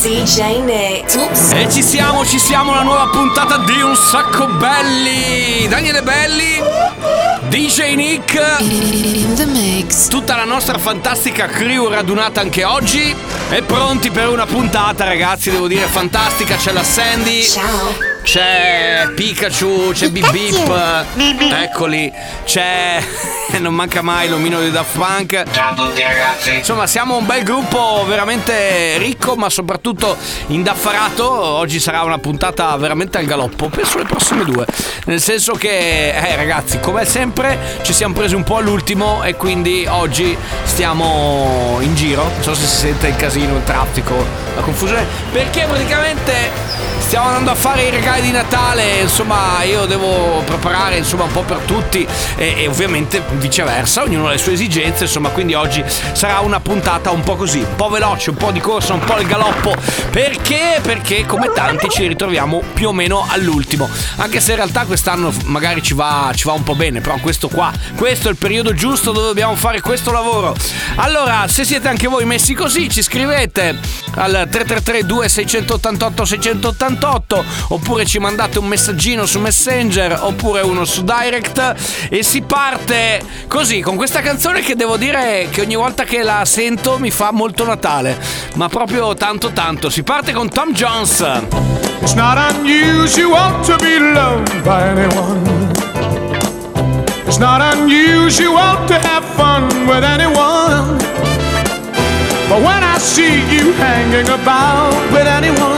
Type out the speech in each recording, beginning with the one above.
DJ Nick. Oops. E ci siamo, ci siamo, la nuova puntata di Un Sacco Belli! Daniele Belli, DJ Nick, In the mix. tutta la nostra fantastica crew radunata anche oggi e pronti per una puntata, ragazzi, devo dire fantastica. C'è la Sandy, Ciao. C'è Pikachu, c'è Bip Bip, eccoli, c'è... non manca mai l'omino di Daft Punk. Ciao a tutti ragazzi. Insomma, siamo un bel gruppo veramente ricco, ma soprattutto indaffarato. Oggi sarà una puntata veramente al galoppo, penso le prossime due. Nel senso che, eh, ragazzi, come sempre, ci siamo presi un po' all'ultimo e quindi oggi stiamo in giro. Non so se si sente il casino, il traffico, la confusione, perché praticamente stiamo andando a fare i regali di Natale. Insomma, io devo preparare insomma un po' per tutti e, e ovviamente viceversa, ognuno ha le sue esigenze. Insomma, quindi oggi sarà una puntata un po' così, un po' veloce, un po' di corsa, un po' il galoppo. Perché? Perché come tanti ci ritroviamo più o meno all'ultimo. Anche se in realtà quest'anno magari ci va, ci va un po' bene, però questo qua, questo è il periodo giusto dove dobbiamo fare questo lavoro. Allora, se siete anche voi messi così, ci scrivete al 333 2688 688 oppure ci mandate un messaggino su Messenger oppure uno su Direct e si parte così con questa canzone che devo dire che ogni volta che la sento mi fa molto Natale, ma proprio tanto tanto. Si parte con Tom Jones. It's not unusual to be loved by anyone. It's not unusual to have fun with anyone. But when I see you hanging about with anyone,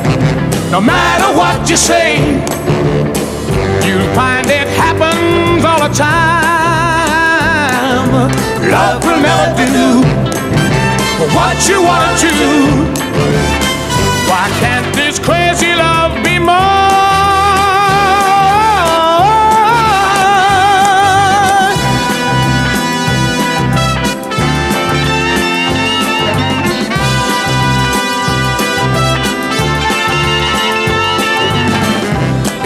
No matter what you say, you'll find it happens all the time. Love will never do what you wanna do. Why can't this crazy love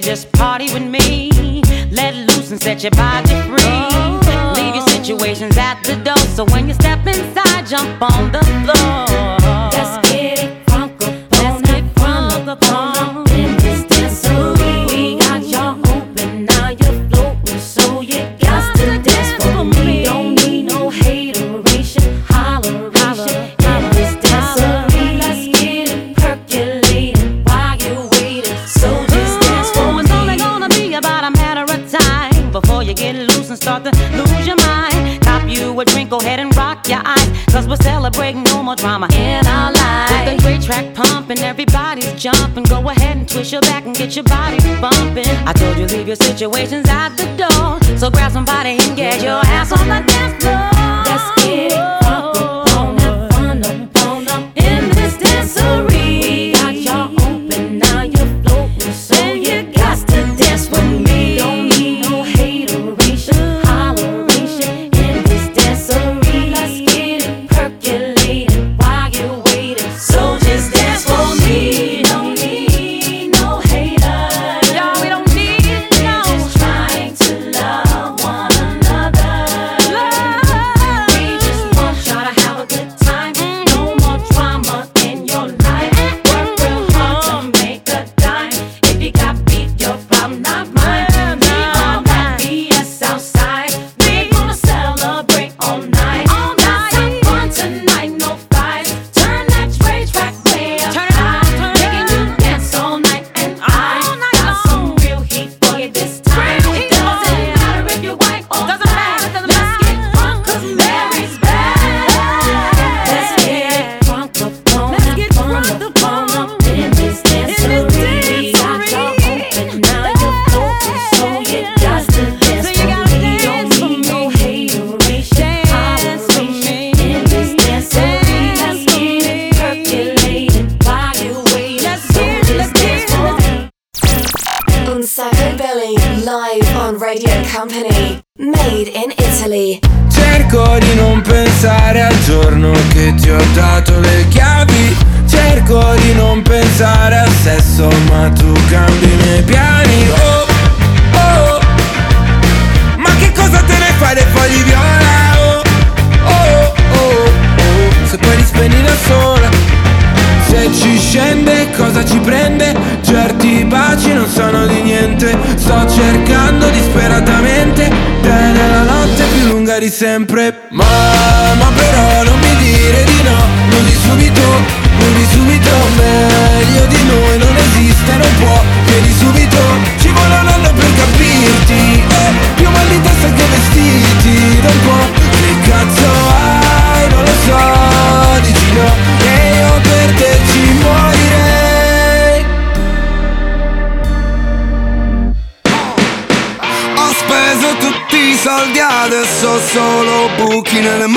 Baby, just party with me. Let loose and set your body free. Leave your oh. situations at the door, so when you step inside, jump on the floor. jump and go ahead and twist your back and get your body bumping. I told you leave your situations out the door, so grab somebody and get your ass on the dance floor. Cleaner than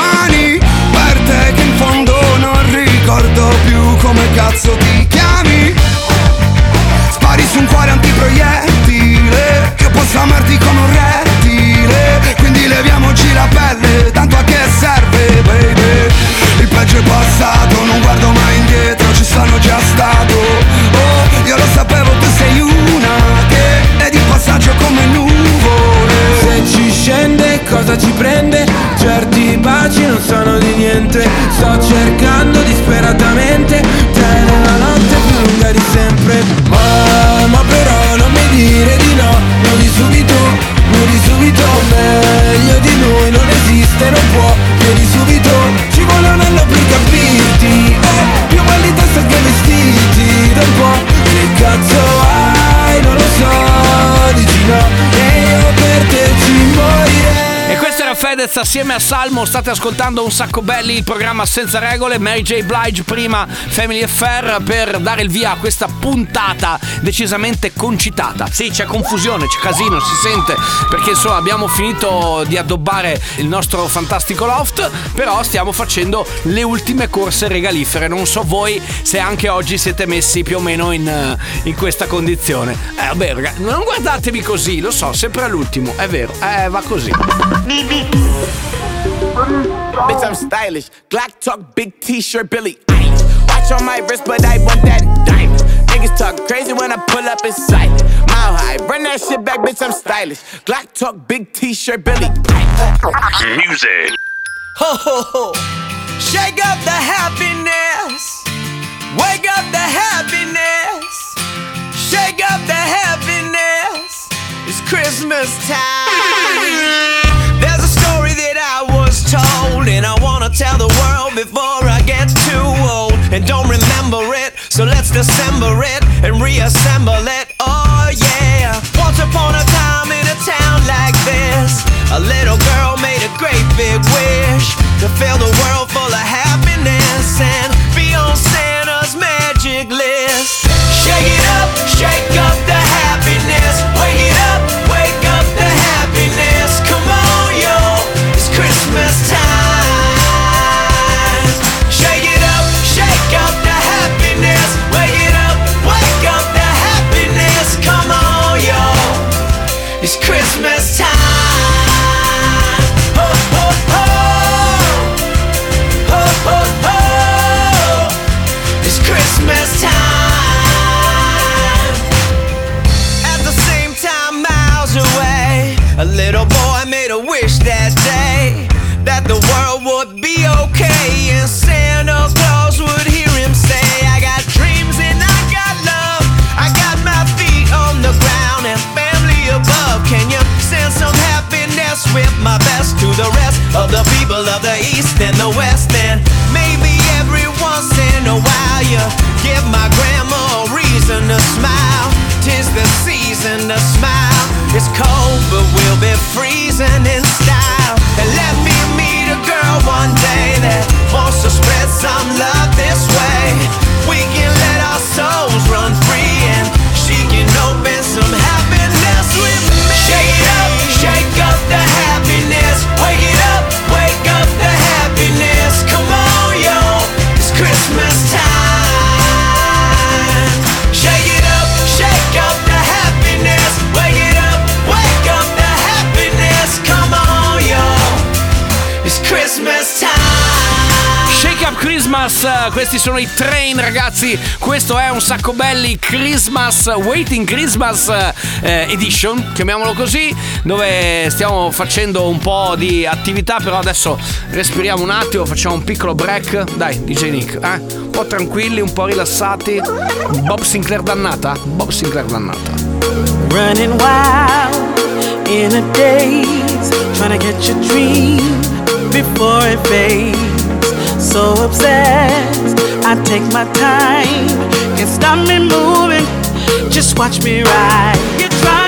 Marquez assieme a Salmo state ascoltando un sacco belli il programma senza regole. Mary J. Blige prima Family Affair per dare il via a questa puntata decisamente concitata. Sì c'è confusione c'è casino si sente perché insomma abbiamo finito di addobbare il nostro fantastico loft però stiamo facendo le ultime corse regalifere. Non so voi se anche oggi siete messi più o meno in, eh, in questa condizione. Eh vabbè ragazzi non guardatevi così lo so sempre all'ultimo è vero eh va così. Bibi. Bitch, I'm stylish. Glock talk, big t-shirt, Billy Ice. Watch on my wrist, but I want that diamond. Niggas talk crazy when I pull up in sight. Mile high, run that shit back, bitch, I'm stylish. Glock talk, big t-shirt, Billy Ice. Music. Ho, ho, ho. Shake up the happiness. Wake up the happiness. Shake up the happiness. It's Christmas time. wanna tell the world before I get too old and don't remember it. So let's dissemble it and reassemble it. Oh yeah. Once upon a time in a town like this, a little girl made a great big wish to fill the world full of happiness and be on Santa's magic list. Shake it up, shake. Questi sono i train ragazzi, questo è un sacco belli Christmas, Waiting Christmas eh, Edition, chiamiamolo così, dove stiamo facendo un po' di attività, però adesso respiriamo un attimo, facciamo un piccolo break, dai DJ Nick, eh? un po' tranquilli, un po' rilassati, Bob Sinclair dannata, Bob Sinclair dannata. Running wild in a daze, trying to catch a dream before it fades. So obsessed, I take my time, can't stop me moving. Just watch me ride. You're trying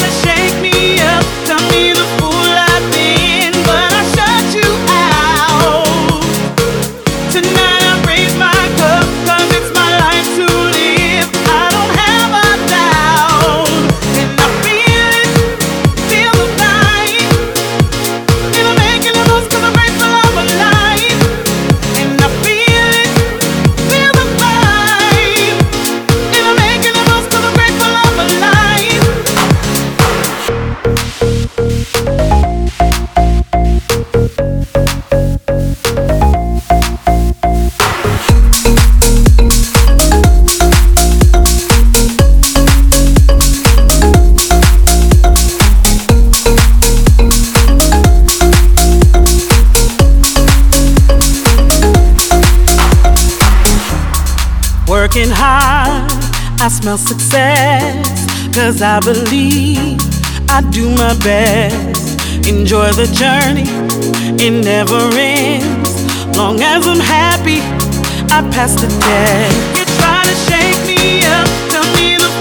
I smell success. Cause I believe I do my best. Enjoy the journey, it never ends. Long as I'm happy, I pass the test. You try to shake me up, tell me the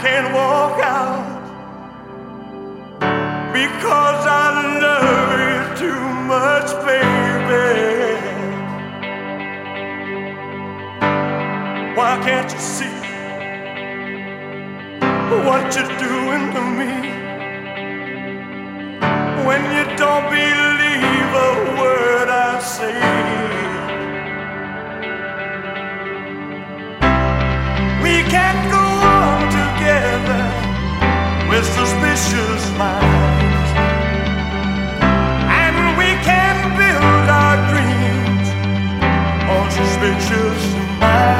can't walk out because I love you too much, baby. Why can't you see what you're doing to me? When you don't believe a word I say. We can't go suspicious minds. And we can build our dreams on suspicious minds.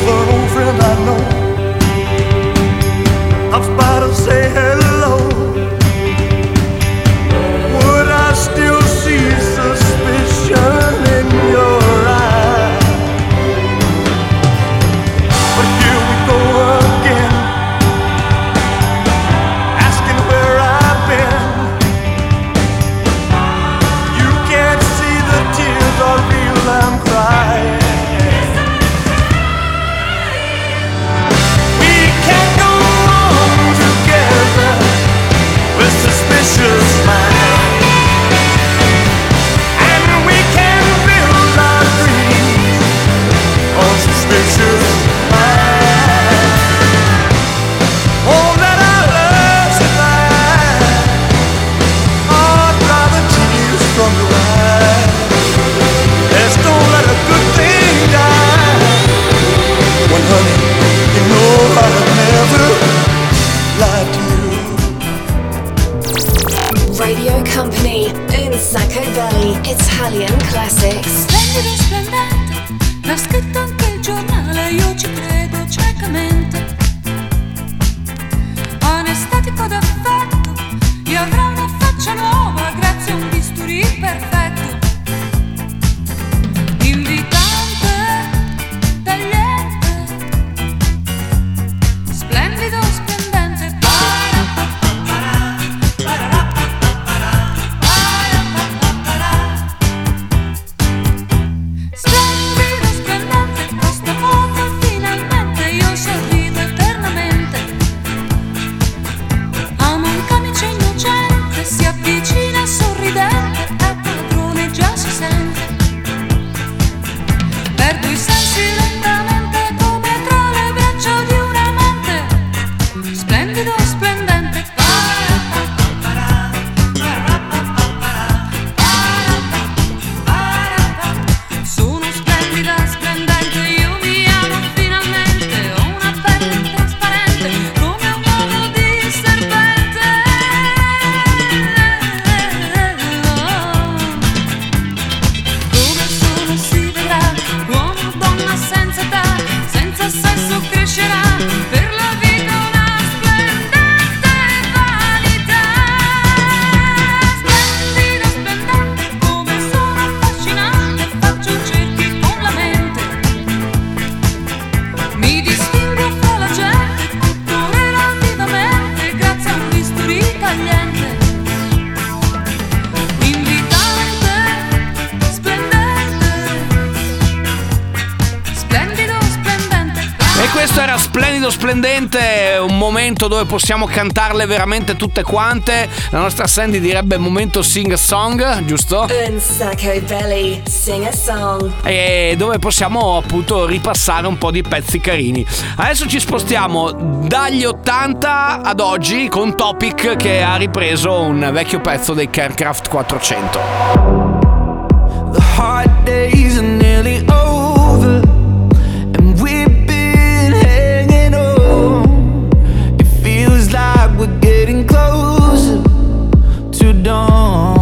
An old friend I know Sacco Belly Italian Classics. Splendido, splendente, l'ha scritto anche il giornale, io ci credo ciecamente. splendente, un momento dove possiamo cantarle veramente tutte quante. La nostra Sandy direbbe momento sing a song, giusto? Un sacco belly, sing a song. E dove possiamo appunto ripassare un po' di pezzi carini. Adesso ci spostiamo dagli 80 ad oggi con Topic che ha ripreso un vecchio pezzo dei Carecraft 400. The hard days are nearly over. don't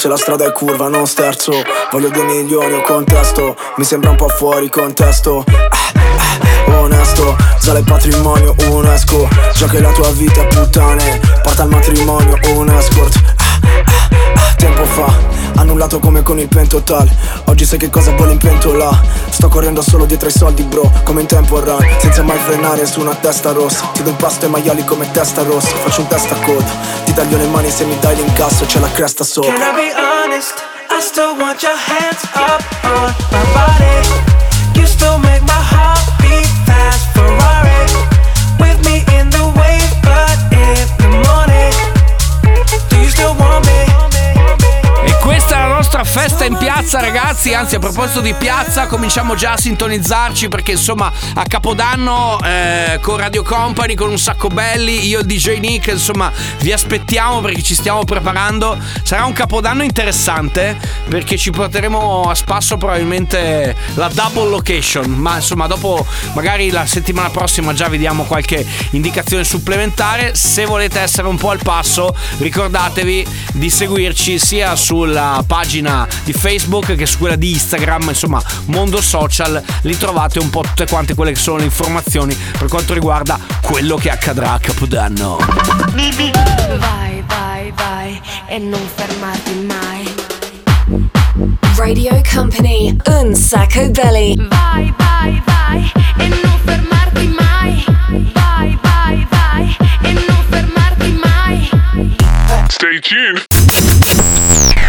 se la strada è curva non sterzo. Voglio due milioni o contesto. Mi sembra un po' fuori contesto. Ah, ah, Onesto, sale il patrimonio UNESCO. Già che la tua vita è puttane. Porta al matrimonio un escort Ah, ah, ah, Tempo fa, annullato come con il pentotal Oggi sai che cosa vuole in pentola. Sto correndo solo dietro ai soldi bro Come in tempo run, senza mai frenare su una testa rossa. Ti do un pasto ai maiali come testa rossa. Faccio un testa a coda Ti taglio le mani se mi dai l'incasso C'è la cresta sopra. Can I be honest? I still want your hands up on my body. You still make nostra festa in piazza, ragazzi. Anzi, a proposito di piazza, cominciamo già a sintonizzarci perché insomma a Capodanno eh, con Radio Company, con un sacco belli, io e DJ Nick, insomma, vi aspettiamo perché ci stiamo preparando. Sarà un Capodanno interessante perché ci porteremo a spasso probabilmente la double location. Ma insomma, dopo magari la settimana prossima già vi diamo qualche indicazione supplementare. Se volete essere un po' al passo, ricordatevi di seguirci sia sulla pagina di Facebook che su quella di Instagram, insomma, mondo social, lì trovate un po' tutte quante quelle che sono le informazioni per quanto riguarda quello che accadrà a Capodanno. Vai, vai, vai e non fermarti mai. Radio Company, un sacco belly. Vai, vai, vai e non fermarti mai. Vai, vai, vai e non fermarti mai. Stay tuned.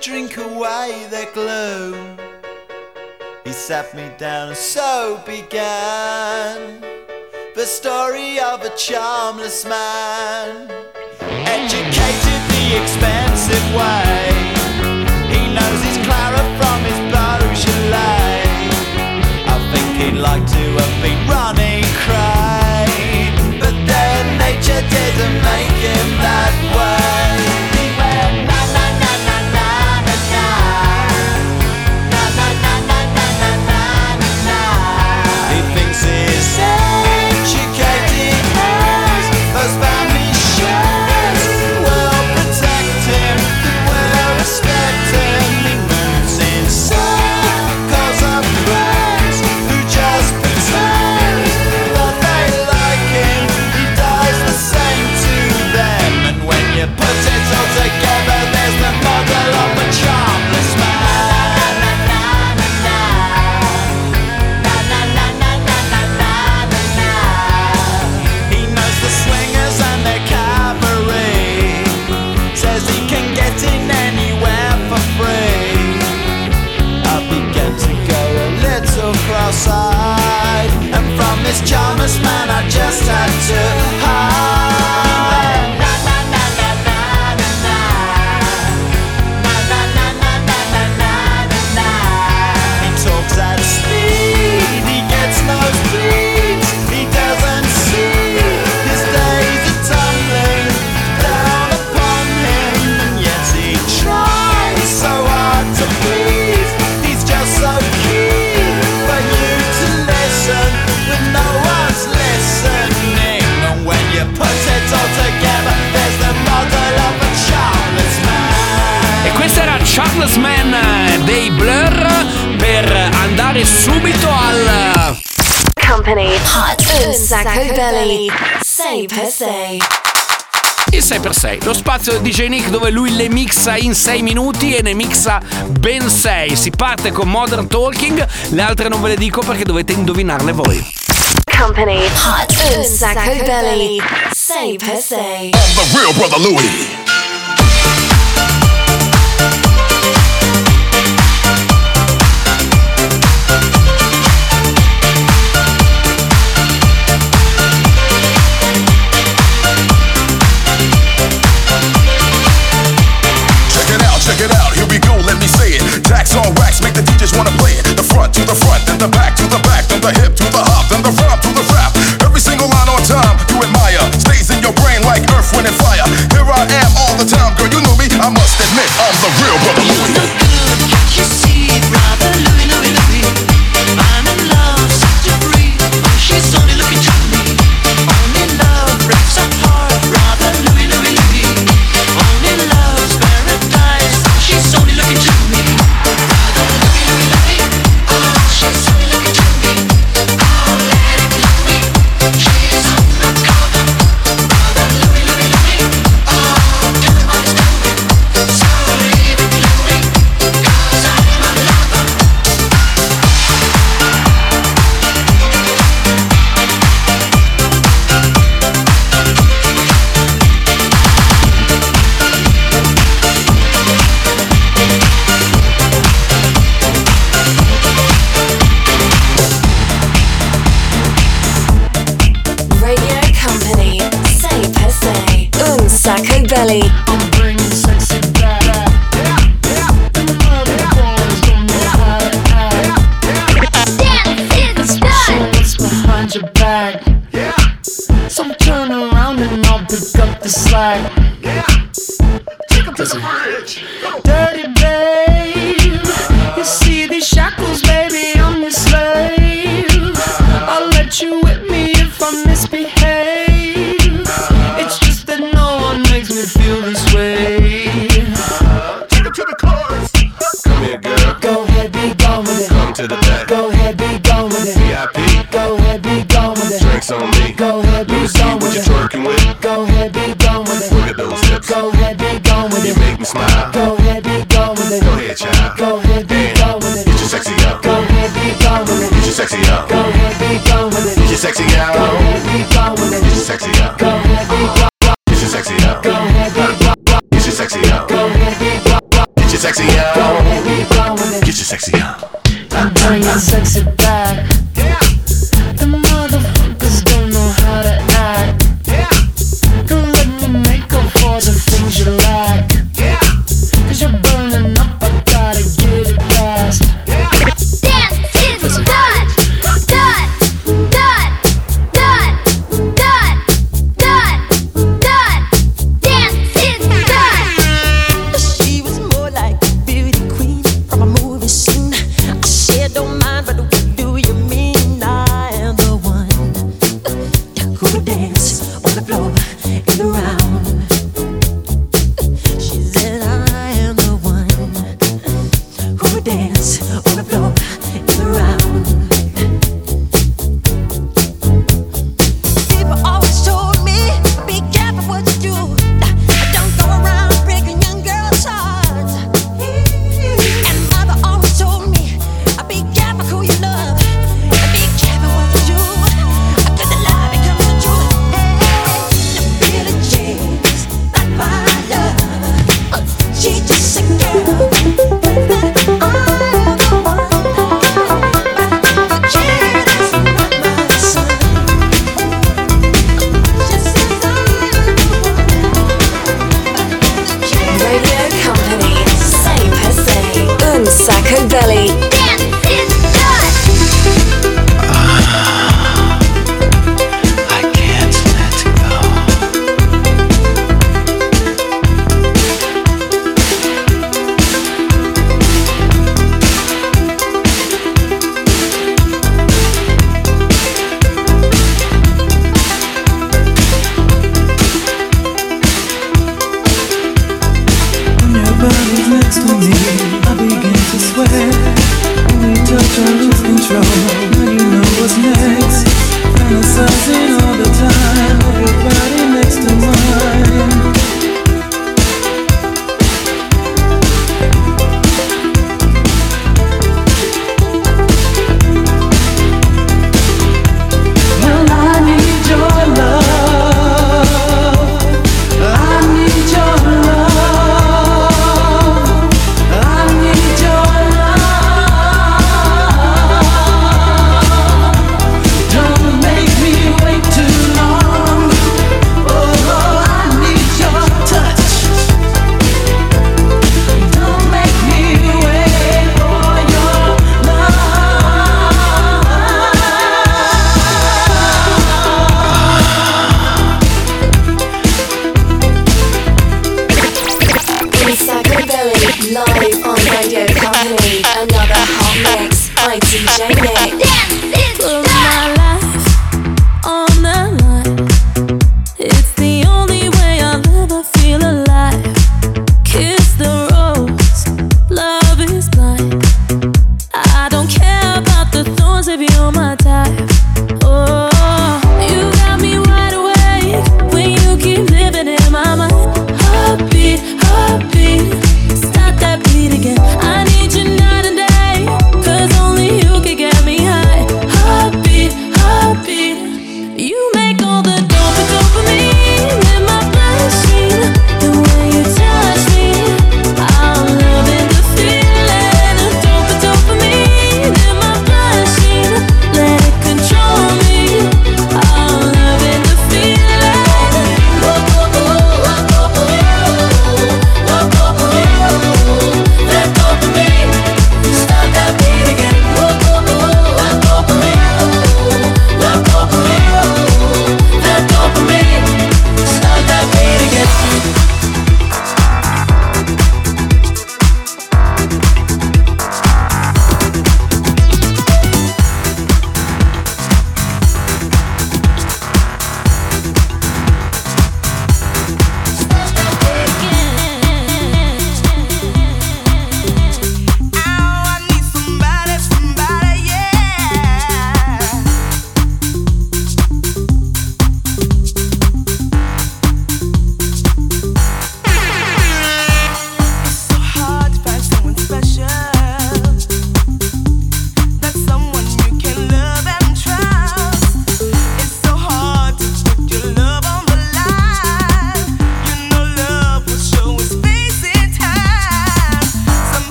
drink away their gloom. He sat me down and so began the story of a charmless man, educated the expensive way. He knows his Clara from his Beaujolais. I think he'd like to have been running cry, but then nature didn't make him that way. Company. Hot sacco belly. 6 per 6 il 6x6, lo spazio di DJ Nick dove lui le mixa in 6 minuti e ne mixa ben 6. Si parte con Modern Talking, le altre non ve le dico perché dovete indovinarle voi. Company Hot un sacco belly 6x6 I'm the real brother Louie.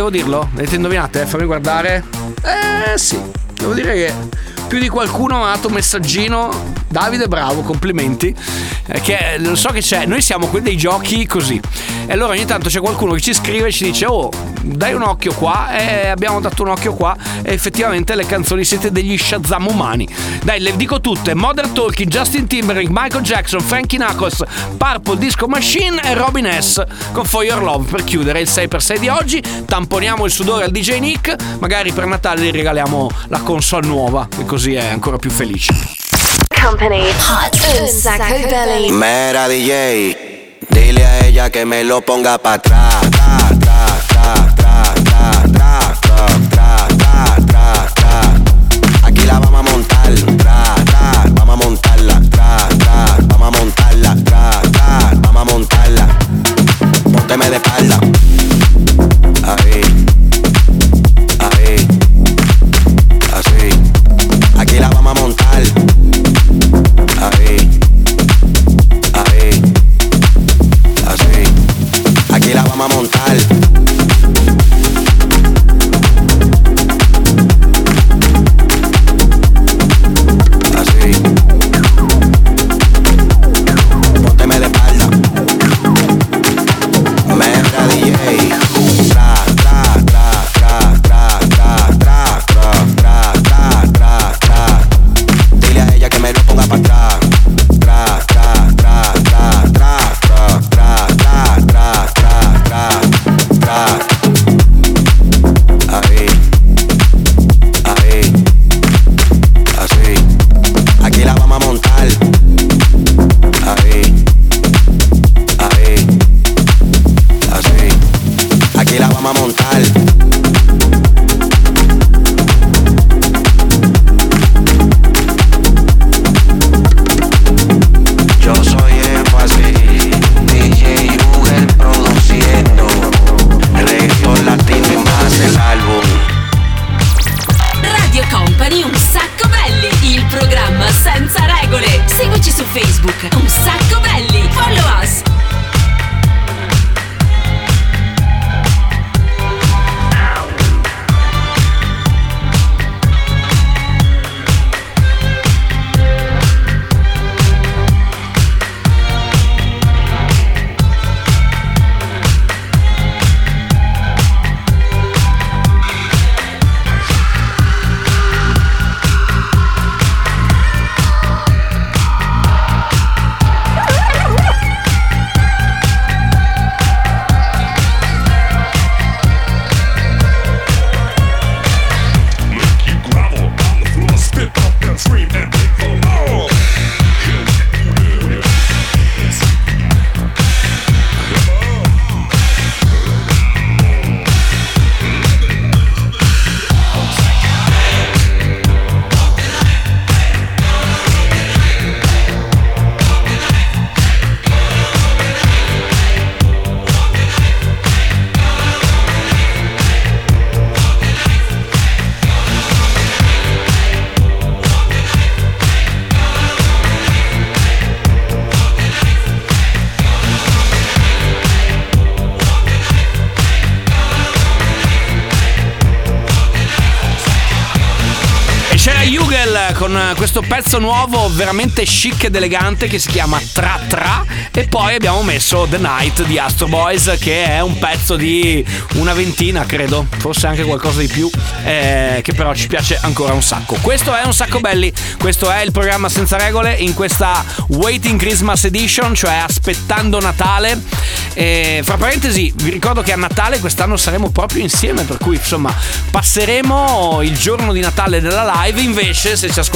Devo dirlo? Avete indovinate? Fammi guardare. Eh sì. Devo dire che più di qualcuno ha dato un messaggino. Davide, bravo, complimenti. Eh, che eh, lo so che c'è. Noi siamo quelli dei giochi così. E allora ogni tanto c'è qualcuno che ci scrive e ci dice: Oh, dai un occhio qua. E abbiamo dato un occhio qua. E effettivamente le canzoni siete degli Shazam umani. Dai, le dico tutte: Modern Talking, Justin Timberlake, Michael Jackson, Frankie Knuckles, Purple Disco Machine e Robin S. Con For Your Love per chiudere il 6x6 di oggi. Tamponiamo il sudore al DJ Nick. Magari per Natale gli regaliamo la console nuova. E così è ancora più felice. Company. Hot. Un sacco belly. Mera DJ, dile a ella que me lo ponga pa' atrás. Con questo pezzo nuovo veramente chic ed elegante che si chiama Tra Tra e poi abbiamo messo The Night di Astro Boys che è un pezzo di una ventina credo, forse anche qualcosa di più eh, che però ci piace ancora un sacco. Questo è un sacco belli, questo è il programma senza regole in questa Waiting Christmas Edition, cioè aspettando Natale. E, fra parentesi vi ricordo che a Natale quest'anno saremo proprio insieme per cui insomma passeremo il giorno di Natale nella live invece se ci ascoltate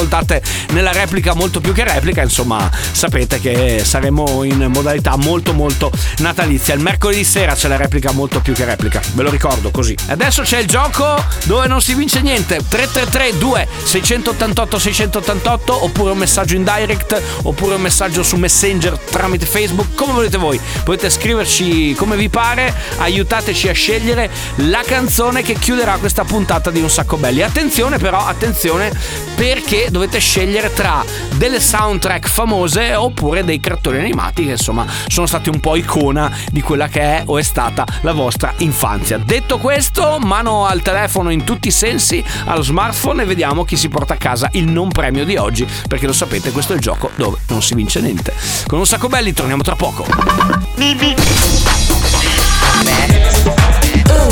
nella replica molto più che replica insomma sapete che saremo in modalità molto molto natalizia. Il mercoledì sera c'è la replica molto più che replica ve lo ricordo così. Adesso c'è il gioco dove non si vince niente. 333 2 688 688 oppure un messaggio in direct oppure un messaggio su messenger tramite facebook come volete voi. Potete scriverci come vi pare, aiutateci a scegliere la canzone che chiuderà questa puntata di Un Sacco Belli. Attenzione però, attenzione perché dovete scegliere tra delle soundtrack famose oppure dei cartoni animati che insomma sono stati un po' icona di quella che è o è stata la vostra infanzia. Detto questo, mano al telefono in tutti i sensi, allo smartphone e vediamo chi si porta a casa il non premio di oggi, perché lo sapete, questo è il gioco dove non si vince niente. Con un sacco belli torniamo tra poco. Un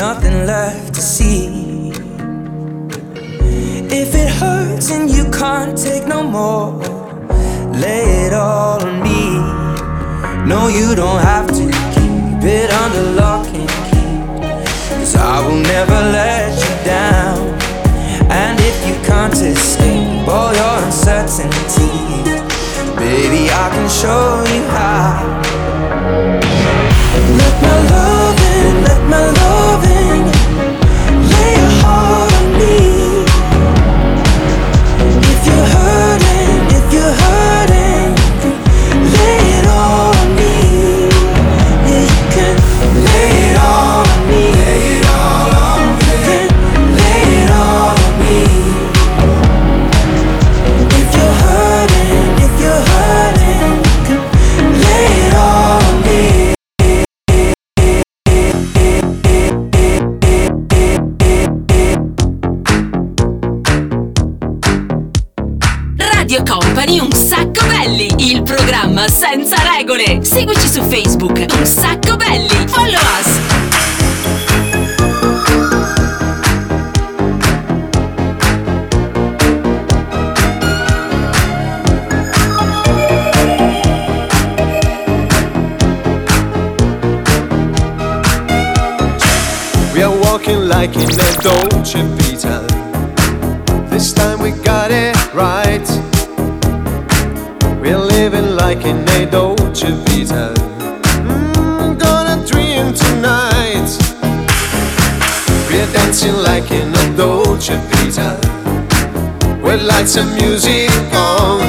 Nothing left to see. If it hurts and you can't take no more, lay it all on me. No, you don't have to keep it under lock and key. Cause I will never let you down. And if you can't escape all your uncertainty, baby, I can show you how. Let my loving, let my loving Lights music on.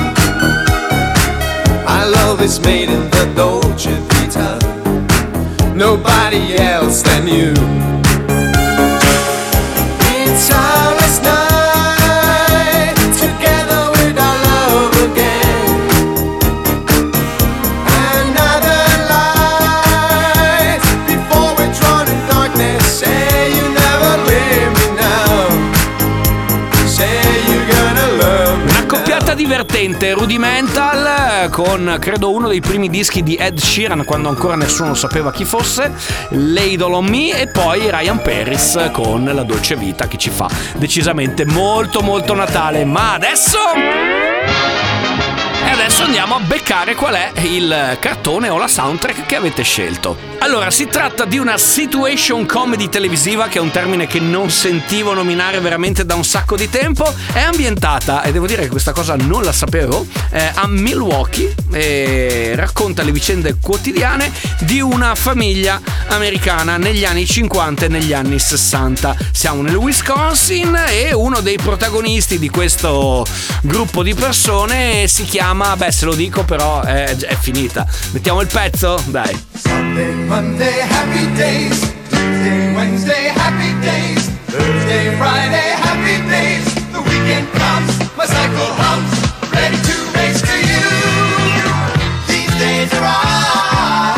Our love is made in the Dolce Vita. Nobody else than you. Divertente, rudimental, eh, con credo uno dei primi dischi di Ed Sheeran quando ancora nessuno sapeva chi fosse, Ladle on Me e poi Ryan Paris con La Dolce Vita che ci fa decisamente molto molto Natale. Ma adesso... E adesso andiamo a beccare qual è il cartone o la soundtrack che avete scelto. Allora, si tratta di una situation comedy televisiva, che è un termine che non sentivo nominare veramente da un sacco di tempo. È ambientata, e devo dire che questa cosa non la sapevo, eh, a Milwaukee e racconta le vicende quotidiane di una famiglia americana negli anni 50 e negli anni 60. Siamo nel Wisconsin e uno dei protagonisti di questo gruppo di persone si chiama, beh se lo dico però è, è finita. Mettiamo il pezzo? Dai. Monday, happy days. Tuesday, Wednesday, happy days. Thursday, Friday, happy days. The weekend comes, my cycle hums, ready to race to you. These days are all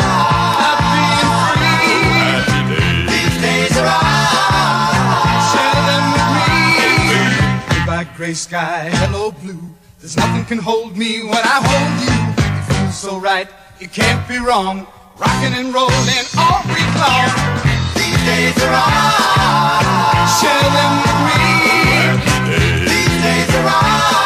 happy and free. These days are all share them with me. Goodbye, gray sky, hello blue. There's nothing can hold me when I hold you. It feels so right, it can't be wrong. Rocking and rolling all week long. These days are all share them with me. These days are all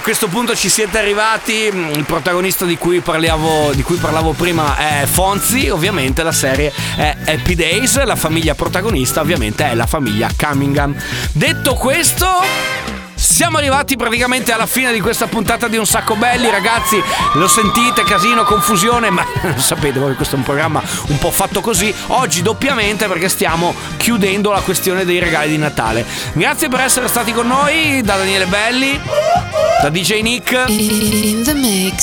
a questo punto ci siete arrivati. Mm, Il protagonista di cui, parliamo, di cui parlavo prima è Fonzi. Ovviamente la serie è Happy Days. La famiglia protagonista, ovviamente, è la famiglia Cunningham. Detto questo. Siamo arrivati praticamente alla fine di questa puntata di Un Sacco Belli, ragazzi. Lo sentite, casino, confusione, ma sapete voi che questo è un programma un po' fatto così. Oggi doppiamente perché stiamo chiudendo la questione dei regali di Natale. Grazie per essere stati con noi, da Daniele Belli, da DJ Nick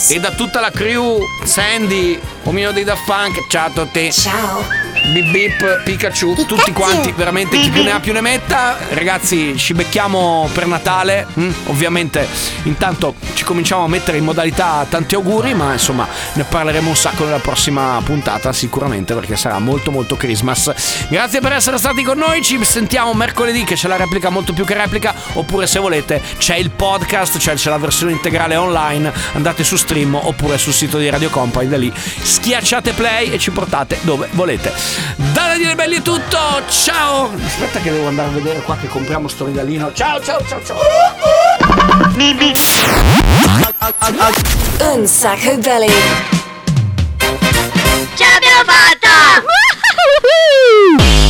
e da tutta la crew, Sandy, Omino dei Daft Punk. Ciao a tutti. Ciao. Bip bip, Pikachu, tutti quanti, veramente chi più ne ha più ne metta. Ragazzi, ci becchiamo per Natale. mm? Ovviamente, intanto ci cominciamo a mettere in modalità tanti auguri, ma insomma, ne parleremo un sacco nella prossima puntata, sicuramente, perché sarà molto molto Christmas. Grazie per essere stati con noi. Ci sentiamo mercoledì, che c'è la replica molto più che replica. Oppure, se volete, c'è il podcast, cioè c'è la versione integrale online. Andate su stream oppure sul sito di Radio Company, da lì schiacciate play e ci portate dove volete. Da Daniele Belli è tutto, ciao! Aspetta che devo andare a vedere qua che compriamo sto regalino. Ciao, ciao, ciao, ciao! Un sacco belli! Ce l'abbiamo fatta!